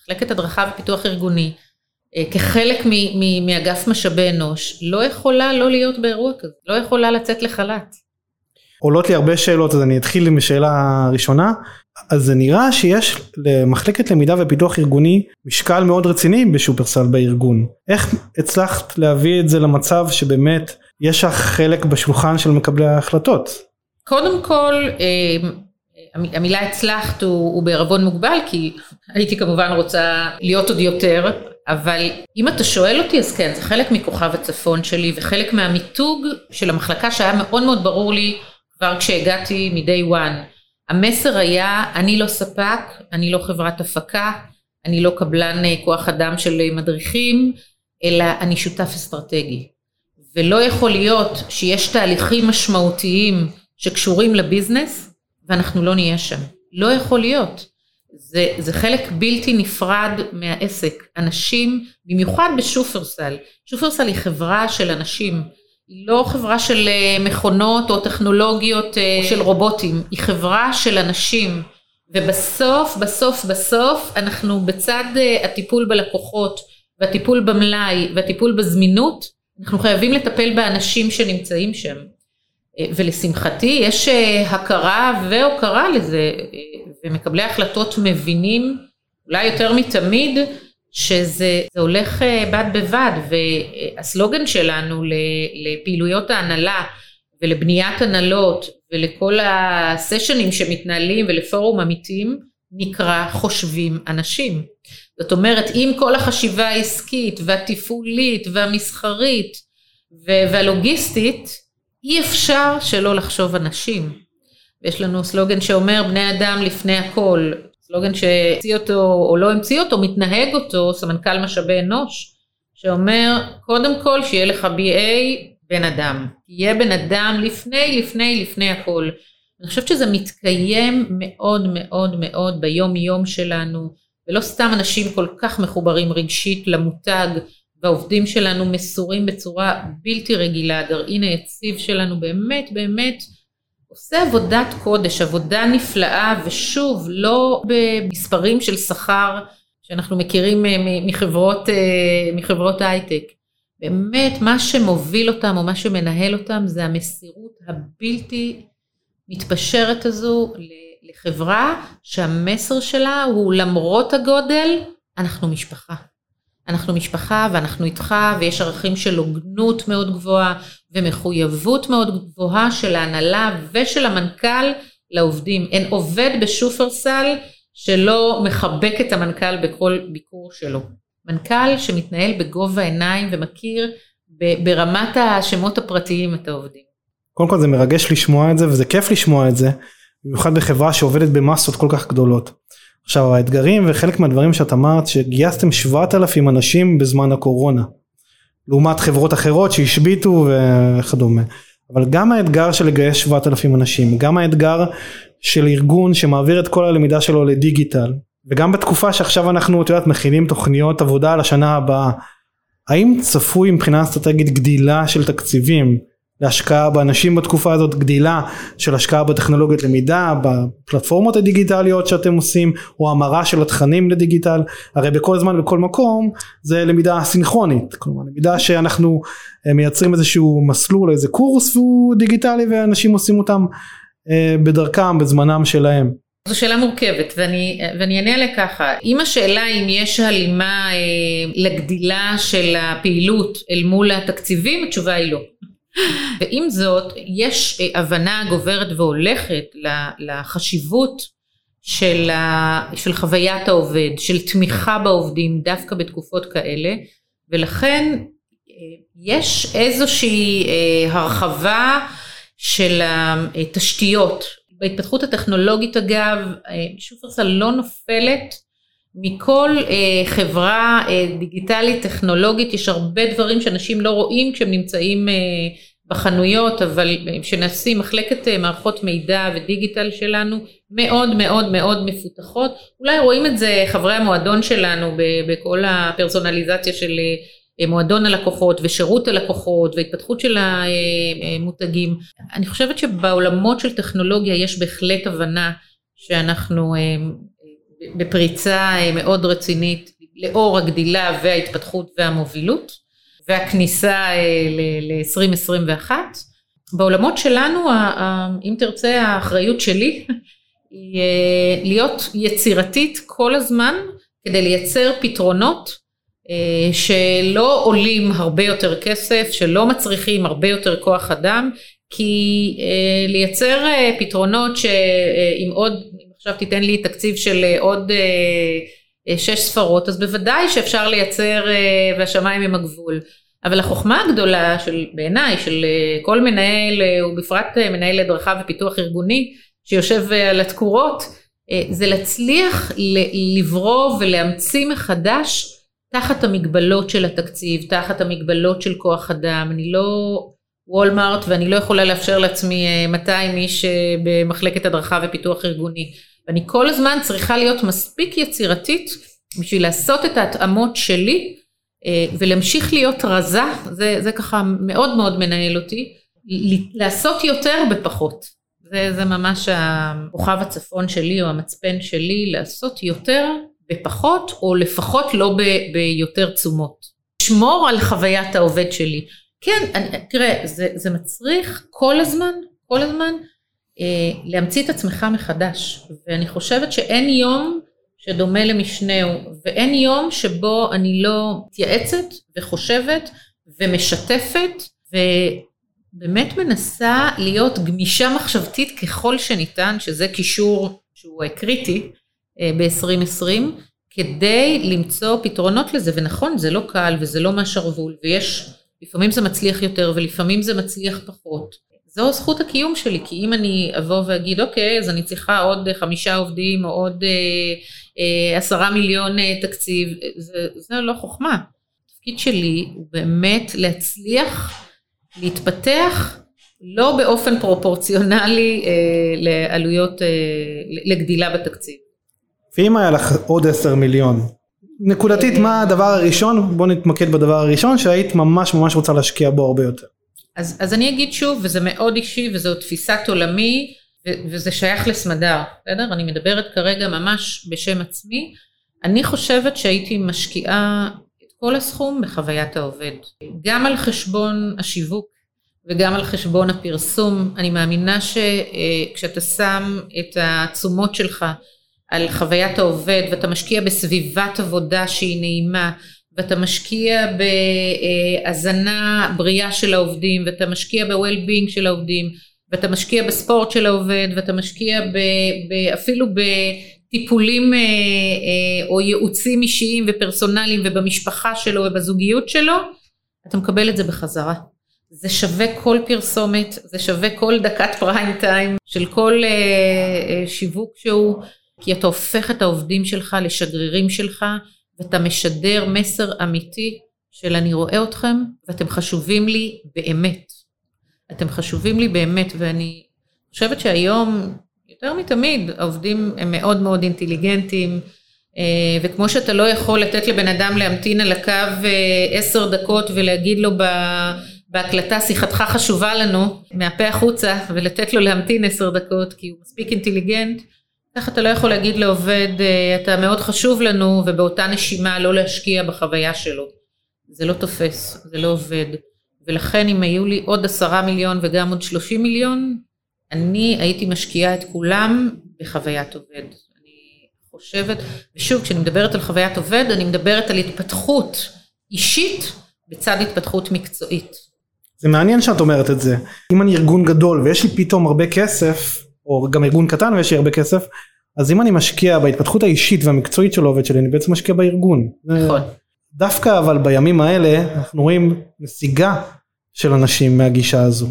מחלקת הדרכה ופיתוח ארגוני, אה, כחלק מאגף משאבי אנוש, לא יכולה לא להיות באירוע כזה, לא יכולה לצאת לחל"ת. עולות לי הרבה שאלות אז אני אתחיל עם השאלה הראשונה. אז זה נראה שיש למחלקת למידה ופיתוח ארגוני משקל מאוד רציני בשופרסל בארגון. איך הצלחת להביא את זה למצב שבאמת יש לך חלק בשולחן של מקבלי ההחלטות? קודם כל אה, המילה הצלחת הוא, הוא בערבון מוגבל כי הייתי כמובן רוצה להיות עוד יותר אבל אם אתה שואל אותי אז כן זה חלק מכוכב הצפון שלי וחלק מהמיתוג של המחלקה שהיה מאוד מאוד ברור לי כבר כשהגעתי מ-day one. המסר היה אני לא ספק, אני לא חברת הפקה, אני לא קבלן אה, כוח אדם של אה, מדריכים, אלא אני שותף אסטרטגי. ולא יכול להיות שיש תהליכים משמעותיים שקשורים לביזנס ואנחנו לא נהיה שם. לא יכול להיות. זה, זה חלק בלתי נפרד מהעסק. אנשים, במיוחד בשופרסל, שופרסל היא חברה של אנשים. היא לא חברה של אה, מכונות או טכנולוגיות אה, של רובוטים, היא חברה של אנשים. ובסוף, בסוף, בסוף, אנחנו בצד אה, הטיפול בלקוחות והטיפול במלאי והטיפול בזמינות, אנחנו חייבים לטפל באנשים שנמצאים שם. ולשמחתי יש הכרה והוקרה לזה, ומקבלי החלטות מבינים, אולי יותר מתמיד, שזה הולך אה, בד בבד והסלוגן שלנו לפעילויות ההנהלה ולבניית הנהלות ולכל הסשנים שמתנהלים ולפורום עמיתים נקרא חושבים אנשים. זאת אומרת אם כל החשיבה העסקית והתפעולית והמסחרית והלוגיסטית אי אפשר שלא לחשוב אנשים. יש לנו סלוגן שאומר בני אדם לפני הכל סלוגן שהמציא אותו או לא המציא אותו, מתנהג אותו סמנכ"ל משאבי אנוש, שאומר קודם כל שיהיה לך BA בן אדם, תהיה בן אדם לפני לפני לפני הכל. אני חושבת שזה מתקיים מאוד מאוד מאוד ביום יום שלנו, ולא סתם אנשים כל כך מחוברים רגשית למותג, והעובדים שלנו מסורים בצורה בלתי רגילה, הגרעין היציב שלנו באמת באמת עושה עבודת קודש, עבודה נפלאה, ושוב, לא במספרים של שכר שאנחנו מכירים אה, מחברות, אה, מחברות הייטק. באמת, מה שמוביל אותם או מה שמנהל אותם זה המסירות הבלתי מתפשרת הזו לחברה שהמסר שלה הוא למרות הגודל, אנחנו משפחה. אנחנו משפחה ואנחנו איתך ויש ערכים של הוגנות מאוד גבוהה ומחויבות מאוד גבוהה של ההנהלה ושל המנכ"ל לעובדים. אין עובד בשופרסל שלא מחבק את המנכ"ל בכל ביקור שלו. מנכ"ל שמתנהל בגובה העיניים ומכיר ברמת השמות הפרטיים את העובדים. קודם כל זה מרגש לשמוע את זה וזה כיף לשמוע את זה, במיוחד בחברה שעובדת במסות כל כך גדולות. עכשיו האתגרים וחלק מהדברים שאת אמרת שגייסתם 7,000 אנשים בזמן הקורונה לעומת חברות אחרות שהשביתו וכדומה. אבל גם האתגר של לגייס 7,000 אנשים גם האתגר של ארגון שמעביר את כל הלמידה שלו לדיגיטל וגם בתקופה שעכשיו אנחנו את יודעת מכינים תוכניות עבודה לשנה הבאה האם צפוי מבחינה אסטרטגית גדילה של תקציבים להשקעה באנשים בתקופה הזאת, גדילה של השקעה בטכנולוגיות למידה, בפלטפורמות הדיגיטליות שאתם עושים, או המרה של התכנים לדיגיטל, הרי בכל זמן ובכל מקום זה למידה סינכרונית, כלומר למידה שאנחנו אה, מייצרים איזשהו מסלול, איזה קורס והוא דיגיטלי ואנשים עושים אותם אה, בדרכם, בזמנם שלהם. זו שאלה מורכבת ואני, ואני אענה עליה ככה, אם השאלה אם יש הלימה אה, לגדילה של הפעילות אל מול התקציבים, התשובה היא לא. ועם זאת יש אה, הבנה גוברת והולכת לחשיבות של, ה, של חוויית העובד, של תמיכה בעובדים דווקא בתקופות כאלה ולכן אה, יש איזושהי אה, הרחבה של התשתיות. בהתפתחות הטכנולוגית אגב, שופרסל לא נופלת מכל חברה דיגיטלית טכנולוגית, יש הרבה דברים שאנשים לא רואים כשהם נמצאים בחנויות, אבל שנעשים מחלקת אה, מערכות מידע ודיגיטל שלנו מאוד מאוד מאוד מפותחות. אולי רואים את זה חברי המועדון שלנו בכל הפרסונליזציה של אה, מועדון הלקוחות ושירות הלקוחות והתפתחות של המותגים. אני חושבת שבעולמות של טכנולוגיה יש בהחלט הבנה שאנחנו אה, בפריצה מאוד רצינית לאור הגדילה וההתפתחות והמובילות והכניסה ל-2021. בעולמות שלנו, אם תרצה, האחריות שלי <laughs> היא להיות יצירתית כל הזמן כדי לייצר פתרונות שלא עולים הרבה יותר כסף, שלא מצריכים הרבה יותר כוח אדם, כי לייצר פתרונות שאם עוד, עכשיו תיתן לי תקציב של עוד שש ספרות, אז בוודאי שאפשר לייצר והשמיים הם הגבול. אבל החוכמה הגדולה של בעיניי של כל מנהל ובפרט מנהל הדרכה ופיתוח ארגוני שיושב על התקורות זה להצליח לברוא ולהמציא מחדש תחת המגבלות של התקציב, תחת המגבלות של כוח אדם, אני לא וולמארט ואני לא יכולה לאפשר לעצמי 200 איש במחלקת הדרכה ופיתוח ארגוני ואני כל הזמן צריכה להיות מספיק יצירתית בשביל לעשות את ההתאמות שלי ולהמשיך להיות רזה, זה, זה ככה מאוד מאוד מנהל אותי, לעשות יותר בפחות. זה, זה ממש הכוכב הצפון שלי או המצפן שלי, לעשות יותר בפחות או לפחות לא ב, ביותר תשומות. לשמור על חוויית העובד שלי. כן, אני, תראה, זה, זה מצריך כל הזמן, כל הזמן, אה, להמציא את עצמך מחדש. ואני חושבת שאין יום שדומה למשנהו, ואין יום שבו אני לא מתייעצת וחושבת ומשתפת ובאמת מנסה להיות גמישה מחשבתית ככל שניתן, שזה קישור שהוא קריטי אה, ב-2020, כדי למצוא פתרונות לזה, ונכון, זה לא קל וזה לא מהשרוול, ויש, לפעמים זה מצליח יותר ולפעמים זה מצליח פחות. זו זכות הקיום שלי, כי אם אני אבוא ואגיד, אוקיי, אז אני צריכה עוד חמישה עובדים או עוד אה, אה, עשרה מיליון אה, תקציב, זה, זה לא חוכמה. התפקיד שלי הוא באמת להצליח להתפתח לא באופן פרופורציונלי אה, לעלויות, אה, לגדילה בתקציב. ואם היה לך עוד עשר מיליון, נקודתית אה, מה הדבר הראשון, בוא נתמקד בדבר הראשון שהיית ממש ממש רוצה להשקיע בו הרבה יותר. אז, אז אני אגיד שוב, וזה מאוד אישי וזו תפיסת עולמי, ו, וזה שייך לסמדר, בסדר? אני מדברת כרגע ממש בשם עצמי. אני חושבת שהייתי משקיעה את כל הסכום בחוויית העובד. גם על חשבון השיווק וגם על חשבון הפרסום. אני מאמינה שכשאתה שם את התשומות שלך על חוויית העובד ואתה משקיע בסביבת עבודה שהיא נעימה, ואתה משקיע בהזנה בריאה של העובדים ואתה משקיע ב-well-being של העובדים ואתה משקיע בספורט של העובד ואתה משקיע ב, ב, אפילו בטיפולים אה, אה, או ייעוצים אישיים ופרסונליים ובמשפחה שלו ובזוגיות שלו אתה מקבל את זה בחזרה. זה שווה כל פרסומת, זה שווה כל דקת פריים טיים של כל אה, שיווק שהוא, כי אתה הופך את העובדים שלך לשגרירים שלך ואתה משדר מסר אמיתי של אני רואה אתכם ואתם חשובים לי באמת. אתם חשובים לי באמת ואני חושבת שהיום יותר מתמיד העובדים הם מאוד מאוד אינטליגנטים אה, וכמו שאתה לא יכול לתת לבן אדם להמתין על הקו אה, עשר דקות ולהגיד לו בהקלטה שיחתך חשובה לנו מהפה החוצה ולתת לו להמתין עשר דקות כי הוא מספיק אינטליגנט איך אתה לא יכול להגיד לעובד, אה, אתה מאוד חשוב לנו, ובאותה נשימה לא להשקיע בחוויה שלו. זה לא תופס, זה לא עובד. ולכן אם היו לי עוד עשרה מיליון וגם עוד שלושים מיליון, אני הייתי משקיעה את כולם בחוויית עובד. אני חושבת, ושוב, כשאני מדברת על חוויית עובד, אני מדברת על התפתחות אישית בצד התפתחות מקצועית. זה מעניין שאת אומרת את זה. אם אני ארגון גדול ויש לי פתאום הרבה כסף, או גם ארגון קטן ויש לי הרבה כסף, אז אם אני משקיע בהתפתחות האישית והמקצועית של העובד שלי, אני בעצם משקיע בארגון. נכון. דווקא אבל בימים האלה אנחנו רואים נסיגה של אנשים מהגישה הזו.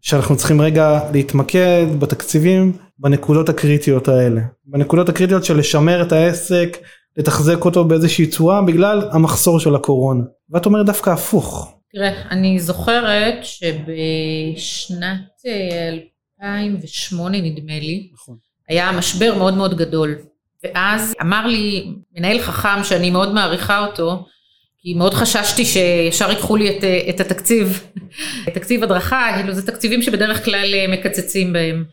שאנחנו צריכים רגע להתמקד בתקציבים בנקודות הקריטיות האלה. בנקודות הקריטיות של לשמר את העסק, לתחזק אותו באיזושהי צורה בגלל המחסור של הקורונה. ואת אומרת דווקא הפוך. תראה, אני זוכרת שבשנת אה, 2008 נדמה לי, נכון. היה משבר מאוד מאוד גדול. ואז אמר לי מנהל חכם שאני מאוד מעריכה אותו, כי מאוד חששתי שישר ייקחו לי את, את התקציב, <laughs> תקציב הדרכה, כאילו זה תקציבים שבדרך כלל מקצצים בהם.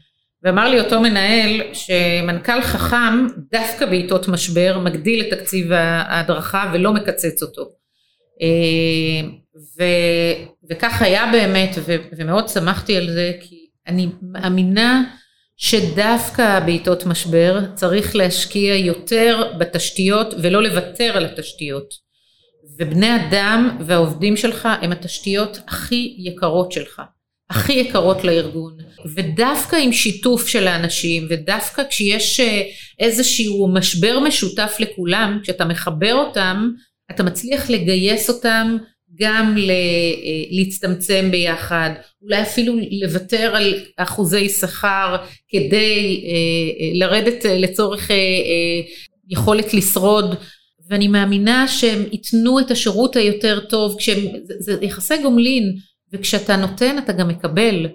ואמר לי אותו מנהל שמנכ"ל חכם דווקא בעיתות משבר מגדיל את תקציב ההדרכה ולא מקצץ אותו. אה, ו, וכך היה באמת ו, ומאוד שמחתי על זה כי אני מאמינה שדווקא בעיתות משבר צריך להשקיע יותר בתשתיות ולא לוותר על התשתיות. ובני אדם והעובדים שלך הם התשתיות הכי יקרות שלך. הכי יקרות לארגון ודווקא עם שיתוף של האנשים ודווקא כשיש אה, איזשהו משבר משותף לכולם כשאתה מחבר אותם אתה מצליח לגייס אותם גם ל, אה, להצטמצם ביחד אולי אפילו לוותר על אחוזי שכר כדי אה, לרדת לצורך יכולת לשרוד ואני מאמינה שהם ייתנו את השירות היותר טוב כשהם זה, זה יחסי גומלין וכשאתה נותן אתה גם מקבל.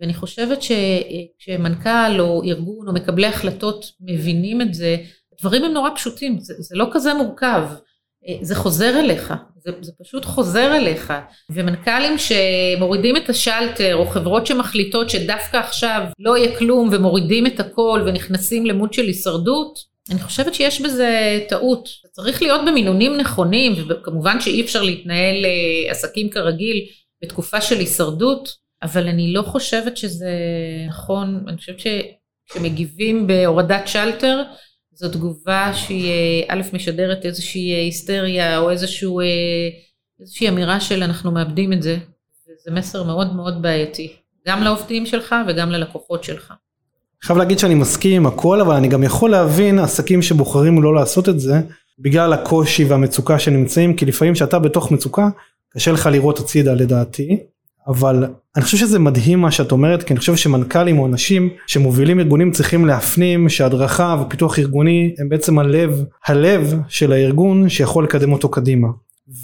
ואני חושבת שכשמנכ"ל או ארגון או מקבלי החלטות מבינים את זה, דברים הם נורא פשוטים, זה, זה לא כזה מורכב, זה חוזר אליך, זה, זה פשוט חוזר אליך. ומנכ"לים שמורידים את השלטר, או חברות שמחליטות שדווקא עכשיו לא יהיה כלום ומורידים את הכל ונכנסים למוד של הישרדות, אני חושבת שיש בזה טעות. צריך להיות במינונים נכונים, וכמובן שאי אפשר להתנהל אה, עסקים כרגיל בתקופה של הישרדות, אבל אני לא חושבת שזה נכון, אני חושבת שכשמגיבים בהורדת שלטר, זו תגובה שהיא א', משדרת איזושהי היסטריה או איזשהו, איזושהי אמירה של אנחנו מאבדים את זה, וזה מסר מאוד מאוד בעייתי, גם לעובדים שלך וגם ללקוחות שלך. חייב להגיד שאני מסכים עם הכל, אבל אני גם יכול להבין עסקים שבוחרים לא לעשות את זה, בגלל הקושי והמצוקה שנמצאים, כי לפעמים כשאתה בתוך מצוקה, קשה לך לראות הצידה לדעתי, אבל אני חושב שזה מדהים מה שאת אומרת, כי אני חושב שמנכ"לים או אנשים שמובילים ארגונים צריכים להפנים שהדרכה ופיתוח ארגוני הם בעצם הלב, הלב של הארגון שיכול לקדם אותו קדימה.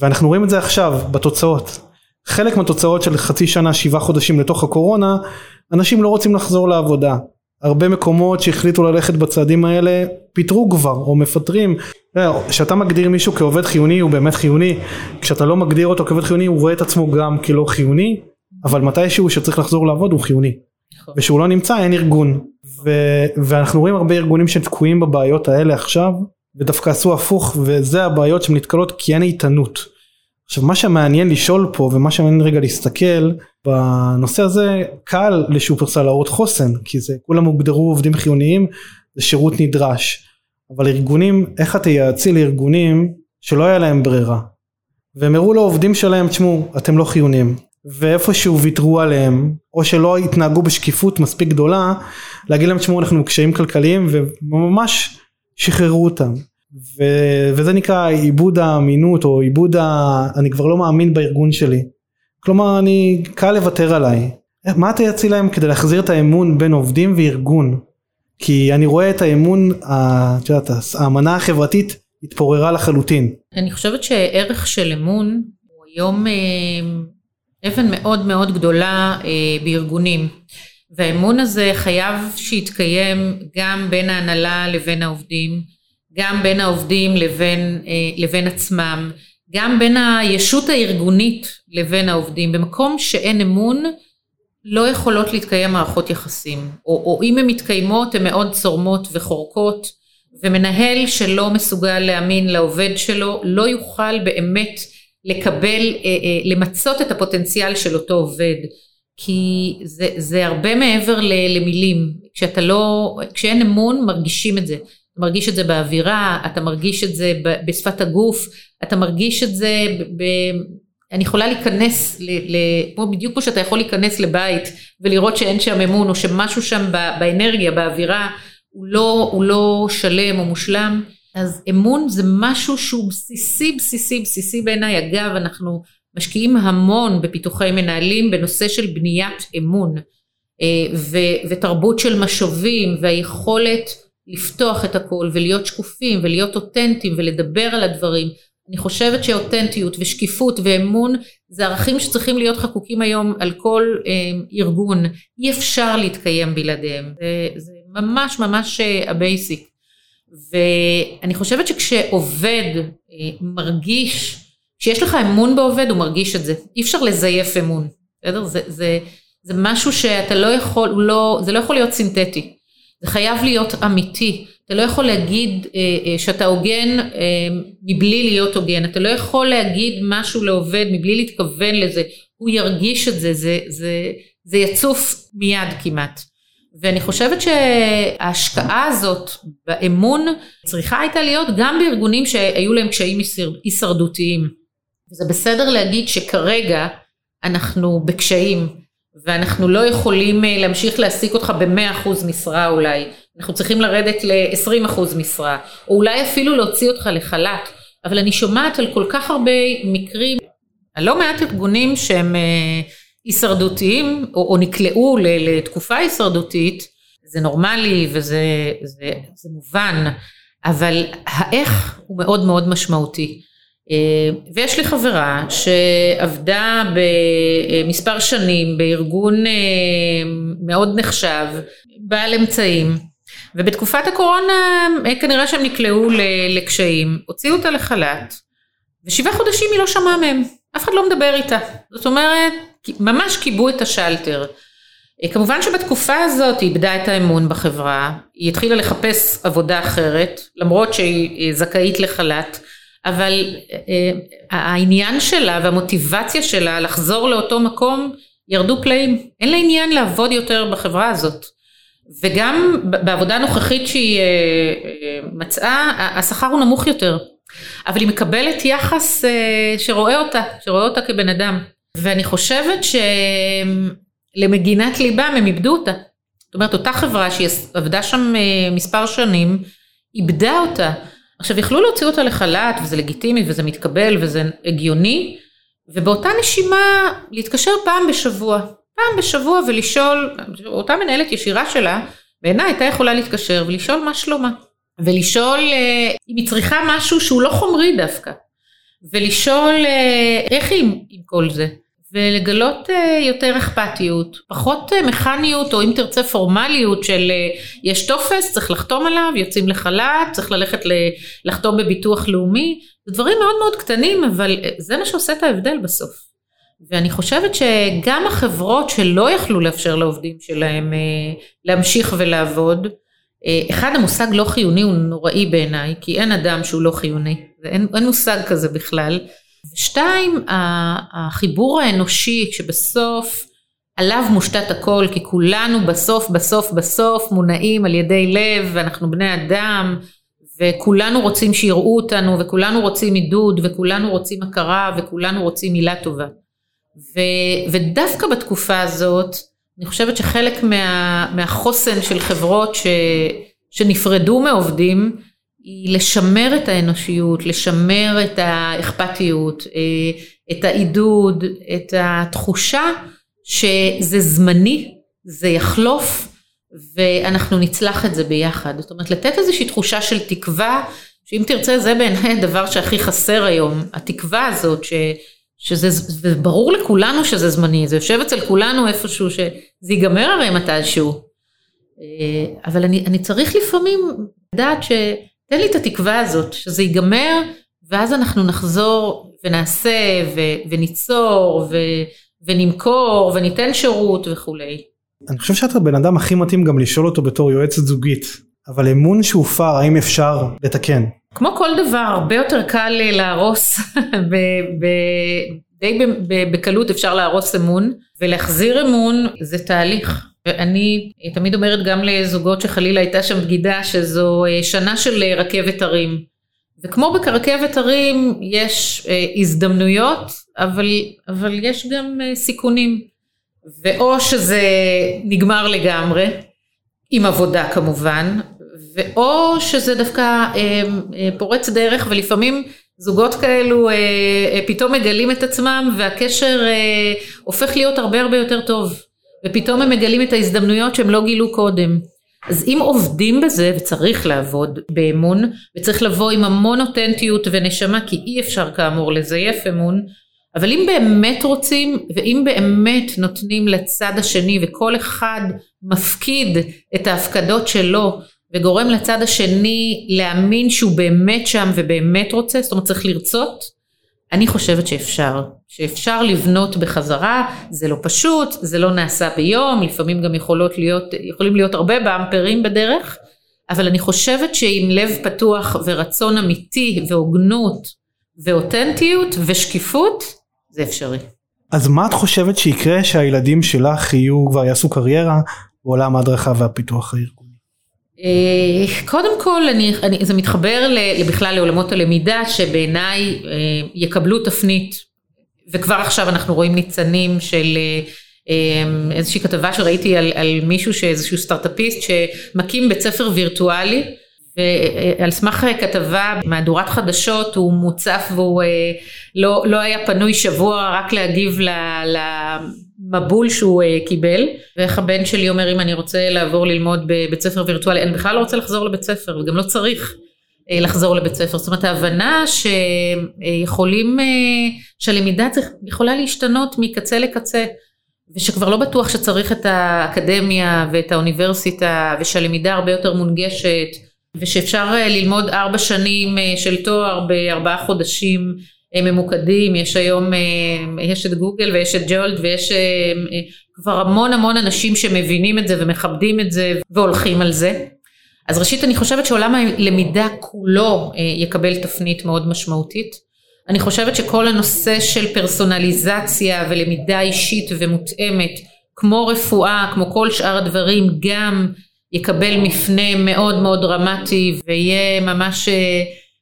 ואנחנו רואים את זה עכשיו בתוצאות. חלק מהתוצאות של חצי שנה, שבעה חודשים לתוך הקורונה, אנשים לא רוצים לחזור לעבודה. הרבה מקומות שהחליטו ללכת בצעדים האלה פיטרו כבר או מפטרים כשאתה מגדיר מישהו כעובד חיוני הוא באמת חיוני. כשאתה לא מגדיר אותו כעובד חיוני הוא רואה את עצמו גם כלא חיוני אבל מתישהו שצריך לחזור לעבוד הוא חיוני. נכון. ושהוא לא נמצא אין ארגון. ו, ואנחנו רואים הרבה ארגונים שתקועים בבעיות האלה עכשיו ודווקא עשו הפוך וזה הבעיות שהן נתקלות כי אין איתנות. עכשיו מה שמעניין לשאול פה ומה שמעניין רגע להסתכל בנושא הזה קל לשופרסל להראות חוסן כי זה כולם הוגדרו עובדים חיוניים זה שירות נדרש אבל ארגונים איך את תייעצי לארגונים שלא היה להם ברירה והם הראו לעובדים שלהם תשמעו אתם לא חיוניים ואיפשהו ויתרו עליהם או שלא התנהגו בשקיפות מספיק גדולה להגיד להם תשמעו אנחנו בקשיים כלכליים וממש שחררו אותם ו, וזה נקרא עיבוד האמינות או עיבוד ה... אני כבר לא מאמין בארגון שלי. כלומר אני קל לוותר עליי. מה תייצי להם כדי להחזיר את האמון בין עובדים וארגון? כי אני רואה את האמון, את יודעת, האמנה החברתית התפוררה לחלוטין. אני חושבת שערך של אמון הוא היום אה, אבן מאוד מאוד גדולה אה, בארגונים. והאמון הזה חייב שיתקיים גם בין ההנהלה לבין העובדים. גם בין העובדים לבין, אה, לבין עצמם, גם בין הישות הארגונית לבין העובדים. במקום שאין אמון, לא יכולות להתקיים מערכות יחסים, או, או אם הן מתקיימות הן מאוד צורמות וחורקות, ומנהל שלא מסוגל להאמין לעובד שלו, לא יוכל באמת לקבל, אה, אה, למצות את הפוטנציאל של אותו עובד. כי זה, זה הרבה מעבר למילים, כשאתה לא, כשאין אמון מרגישים את זה, אתה מרגיש את זה באווירה, אתה מרגיש את זה בשפת הגוף, אתה מרגיש את זה, ב, ב, אני יכולה להיכנס, כמו בדיוק כמו שאתה יכול להיכנס לבית ולראות שאין שם אמון או שמשהו שם באנרגיה, באווירה, הוא לא, הוא לא שלם או מושלם, אז אמון זה משהו שהוא בסיסי, בסיסי, בסיסי בעיניי. אגב, אנחנו משקיעים המון בפיתוחי מנהלים בנושא של בניית אמון אה, ו, ותרבות של משובים והיכולת לפתוח את הכל ולהיות שקופים ולהיות אותנטיים ולדבר על הדברים. אני חושבת שאותנטיות ושקיפות ואמון זה ערכים שצריכים להיות חקוקים היום על כל אה, ארגון. אי אפשר להתקיים בלעדיהם. זה, זה ממש ממש אה, ה basic. ואני חושבת שכשעובד אה, מרגיש, כשיש לך אמון בעובד הוא מרגיש את זה. אי אפשר לזייף אמון. בסדר? זה, זה, זה משהו שאתה לא יכול, לא, זה לא יכול להיות סינתטי, זה חייב להיות אמיתי. אתה לא יכול להגיד אה, אה, שאתה הוגן אה, מבלי להיות הוגן, אתה לא יכול להגיד משהו לעובד מבלי להתכוון לזה, הוא ירגיש את זה, זה, זה, זה יצוף מיד כמעט. ואני חושבת שההשקעה הזאת באמון צריכה הייתה להיות גם בארגונים שהיו להם קשיים הישרדותיים. זה בסדר להגיד שכרגע אנחנו בקשיים ואנחנו לא יכולים להמשיך להעסיק אותך ב-100% משרה אולי, אנחנו צריכים לרדת ל-20% משרה, או אולי אפילו להוציא אותך לחל"ת, אבל אני שומעת על כל כך הרבה מקרים, על לא מעט ארגונים שהם אה, הישרדותיים, או, או נקלעו לתקופה הישרדותית, זה נורמלי וזה זה, זה מובן, אבל האיך הוא מאוד מאוד משמעותי. אה, ויש לי חברה שעבדה במספר שנים בארגון אה, מאוד נחשב, בעל אמצעים, ובתקופת הקורונה אה, כנראה שהם נקלעו לקשיים, הוציאו אותה לחל"ת, ושבעה חודשים היא לא שמעה מהם, אף אחד לא מדבר איתה. זאת אומרת, ממש כיבו את השלטר. אה, כמובן שבתקופה הזאת היא איבדה את האמון בחברה, היא התחילה לחפש עבודה אחרת, למרות שהיא זכאית לחל"ת, אבל אה, העניין שלה והמוטיבציה שלה לחזור לאותו מקום ירדו פלאים. אין לה עניין לעבוד יותר בחברה הזאת. וגם בעבודה הנוכחית שהיא אה, אה, מצאה, השכר הוא נמוך יותר, אבל היא מקבלת יחס אה, שרואה אותה, שרואה אותה כבן אדם. ואני חושבת שלמגינת ליבם הם איבדו אותה. זאת אומרת, אותה חברה שהיא עבדה שם מספר שנים, איבדה אותה. עכשיו, יכלו להוציא אותה לחל"ת, וזה לגיטימי, וזה מתקבל, וזה הגיוני, ובאותה נשימה להתקשר פעם בשבוע. פעם בשבוע ולשאול, אותה מנהלת ישירה שלה, בעיניי הייתה יכולה להתקשר ולשאול מה שלומה. ולשאול אה, אם היא צריכה משהו שהוא לא חומרי דווקא. ולשאול אה, איך היא עם כל זה. ולגלות אה, יותר אכפתיות, פחות מכניות או אם תרצה פורמליות של יש טופס, צריך לחתום עליו, יוצאים לחל"ת, צריך ללכת לחתום בביטוח לאומי, זה דברים מאוד מאוד קטנים אבל זה מה שעושה את ההבדל בסוף. ואני חושבת שגם החברות שלא יכלו לאפשר לעובדים שלהם אה, להמשיך ולעבוד, אה, אחד המושג לא חיוני הוא נוראי בעיניי, כי אין אדם שהוא לא חיוני, אין, אין מושג כזה בכלל. שתיים, החיבור האנושי שבסוף עליו מושתת הכל, כי כולנו בסוף בסוף בסוף מונעים על ידי לב ואנחנו בני אדם וכולנו רוצים שיראו אותנו וכולנו רוצים עידוד וכולנו רוצים הכרה וכולנו רוצים מילה טובה. ו, ודווקא בתקופה הזאת, אני חושבת שחלק מה, מהחוסן של חברות ש, שנפרדו מעובדים, היא לשמר את האנושיות, לשמר את האכפתיות, אה, את העידוד, את התחושה שזה זמני, זה יחלוף, ואנחנו נצלח את זה ביחד. זאת אומרת, לתת איזושהי תחושה של תקווה, שאם תרצה זה בעיניי הדבר שהכי חסר היום, התקווה הזאת ש... שזה זה ברור לכולנו שזה זמני, זה יושב אצל כולנו איפשהו שזה ייגמר הרי מתישהו. אה, אבל אני, אני צריך לפעמים לדעת שתן לי את התקווה הזאת, שזה ייגמר, ואז אנחנו נחזור ונעשה ו, וניצור ו, ונמכור וניתן שירות וכולי. אני חושב שאתה הבן אדם הכי מתאים גם לשאול אותו בתור יועצת זוגית, אבל אמון שהופר האם אפשר לתקן? כמו כל דבר, הרבה יותר קל להרוס, <laughs> ב, ב, די בקלות אפשר להרוס אמון, ולהחזיר אמון זה תהליך. ואני תמיד אומרת גם לזוגות שחלילה הייתה שם בגידה, שזו אה, שנה של אה, רכבת הרים. וכמו ברכבת הרים יש אה, הזדמנויות, אבל, אבל יש גם סיכונים. ואו שזה נגמר לגמרי, עם עבודה כמובן, ואו שזה דווקא אה, אה, פורץ דרך ולפעמים זוגות כאלו אה, פתאום מגלים את עצמם והקשר הופך להיות הרבה הרבה יותר טוב ופתאום הם מגלים את ההזדמנויות שהם לא גילו קודם. אז אם עובדים בזה וצריך לעבוד באמון וצריך לבוא עם המון אותנטיות ונשמה כי אי אפשר כאמור לזייף אמון אבל אם באמת רוצים ואם באמת נותנים לצד השני וכל אחד מפקיד את ההפקדות שלו וגורם לצד השני להאמין שהוא באמת שם ובאמת רוצה, זאת אומרת צריך לרצות, אני חושבת שאפשר, שאפשר לבנות בחזרה, זה לא פשוט, זה לא נעשה ביום, לפעמים גם יכולות להיות, יכולים להיות הרבה באמפרים בדרך, אבל אני חושבת שעם לב פתוח ורצון אמיתי והוגנות ואותנטיות ושקיפות, זה אפשרי. אז מה את חושבת שיקרה שהילדים שלך יהיו כבר יעשו קריירה בעולם ההדרכה והפיתוח הארגוני? אה, קודם כל אני, אני, זה מתחבר בכלל לעולמות הלמידה שבעיניי אה, יקבלו תפנית. וכבר עכשיו אנחנו רואים ניצנים של אה, איזושהי כתבה שראיתי על, על מישהו שאיזשהו סטארטאפיסט שמקים בית ספר וירטואלי ועל סמך כתבה מהדורת חדשות הוא מוצף והוא לא, לא היה פנוי שבוע רק להגיב למבול שהוא קיבל ואיך הבן שלי אומר אם אני רוצה לעבור ללמוד בבית ספר וירטואלי אני בכלל לא רוצה לחזור לבית ספר וגם לא צריך לחזור לבית ספר. זאת אומרת ההבנה שיכולים שהלמידה יכולה להשתנות מקצה לקצה ושכבר לא בטוח שצריך את האקדמיה ואת האוניברסיטה ושהלמידה הרבה יותר מונגשת ושאפשר ללמוד ארבע שנים של תואר בארבעה חודשים ממוקדים, יש היום, יש את גוגל ויש את ג'ולד ויש כבר המון המון אנשים שמבינים את זה ומכבדים את זה והולכים על זה. אז ראשית אני חושבת שעולם הלמידה כולו יקבל תפנית מאוד משמעותית. אני חושבת שכל הנושא של פרסונליזציה ולמידה אישית ומותאמת כמו רפואה, כמו כל שאר הדברים גם יקבל מפנה מאוד מאוד דרמטי ויהיה ממש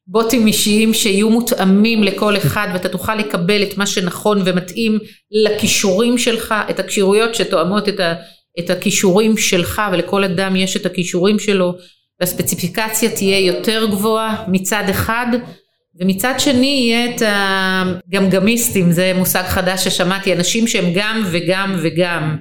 בוטים אישיים שיהיו מותאמים לכל אחד ואתה תוכל לקבל את מה שנכון ומתאים לכישורים שלך, את הכשירויות שתואמות את, ה, את הכישורים שלך ולכל אדם יש את הכישורים שלו והספציפיקציה תהיה יותר גבוהה מצד אחד ומצד שני יהיה את הגמגמיסטים, זה מושג חדש ששמעתי, אנשים שהם גם וגם וגם.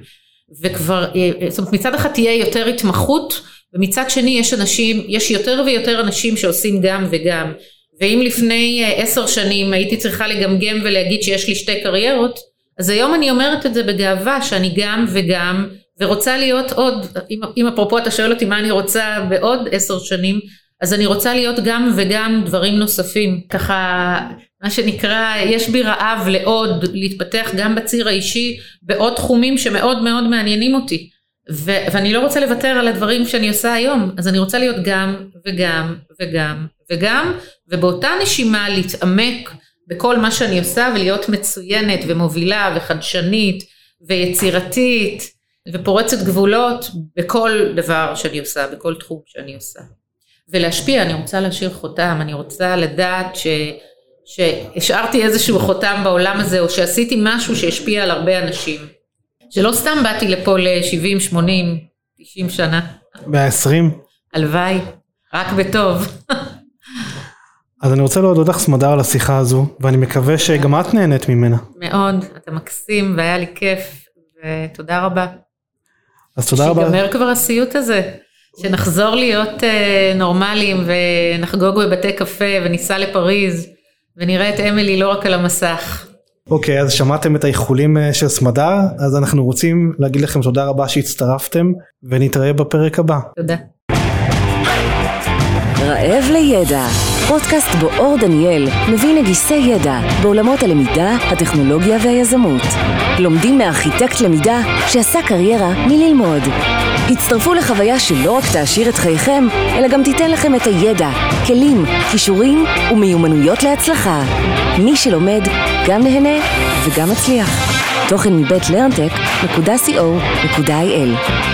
וכבר, זאת אומרת מצד אחד תהיה יותר התמחות ומצד שני יש אנשים, יש יותר ויותר אנשים שעושים גם וגם. ואם לפני עשר שנים הייתי צריכה לגמגם ולהגיד שיש לי שתי קריירות אז היום אני אומרת את זה בגאווה שאני גם וגם ורוצה להיות עוד, אם, אם אפרופו אתה שואל אותי מה אני רוצה בעוד עשר שנים אז אני רוצה להיות גם וגם דברים נוספים. ככה מה שנקרא יש בי רעב לעוד להתפתח גם בציר האישי בעוד תחומים שמאוד מאוד מעניינים אותי ו- ואני לא רוצה לוותר על הדברים שאני עושה היום, אז אני רוצה להיות גם וגם וגם וגם, ובאותה נשימה להתעמק בכל מה שאני עושה ולהיות מצוינת ומובילה וחדשנית ויצירתית ופורצת גבולות בכל דבר שאני עושה, בכל תחום שאני עושה. ולהשפיע, אני רוצה להשאיר חותם, אני רוצה לדעת ש... שהשארתי איזשהו חותם בעולם הזה או שעשיתי משהו שהשפיע על הרבה אנשים. שלא סתם באתי לפה ל-70, 80, 90 שנה. 120. הלוואי, רק בטוב. אז אני רוצה להודות לך סמדר על השיחה הזו, ואני מקווה שגם את נהנית ממנה. מאוד, אתה מקסים והיה לי כיף, ותודה רבה. אז תודה רבה. שיגמר כבר הסיוט הזה, שנחזור להיות uh, נורמליים ונחגוג בבתי קפה וניסע לפריז, ונראה את אמילי לא רק על המסך. אוקיי, אז שמעתם את האיחולים אה, של סמדר, אז אנחנו רוצים להגיד לכם תודה רבה שהצטרפתם, ונתראה בפרק הבא. תודה. רעב לידע, פודקאסט בו אור דניאל מביא נגיסי ידע בעולמות הלמידה, הטכנולוגיה והיזמות. לומדים מארכיטקט למידה שעשה קריירה מללמוד. הצטרפו לחוויה שלא רק תעשיר את חייכם, אלא גם תיתן לכם את הידע, כלים, כישורים ומיומנויות להצלחה. מי שלומד גם נהנה וגם מצליח. תוכן מבית לרנטק.co.il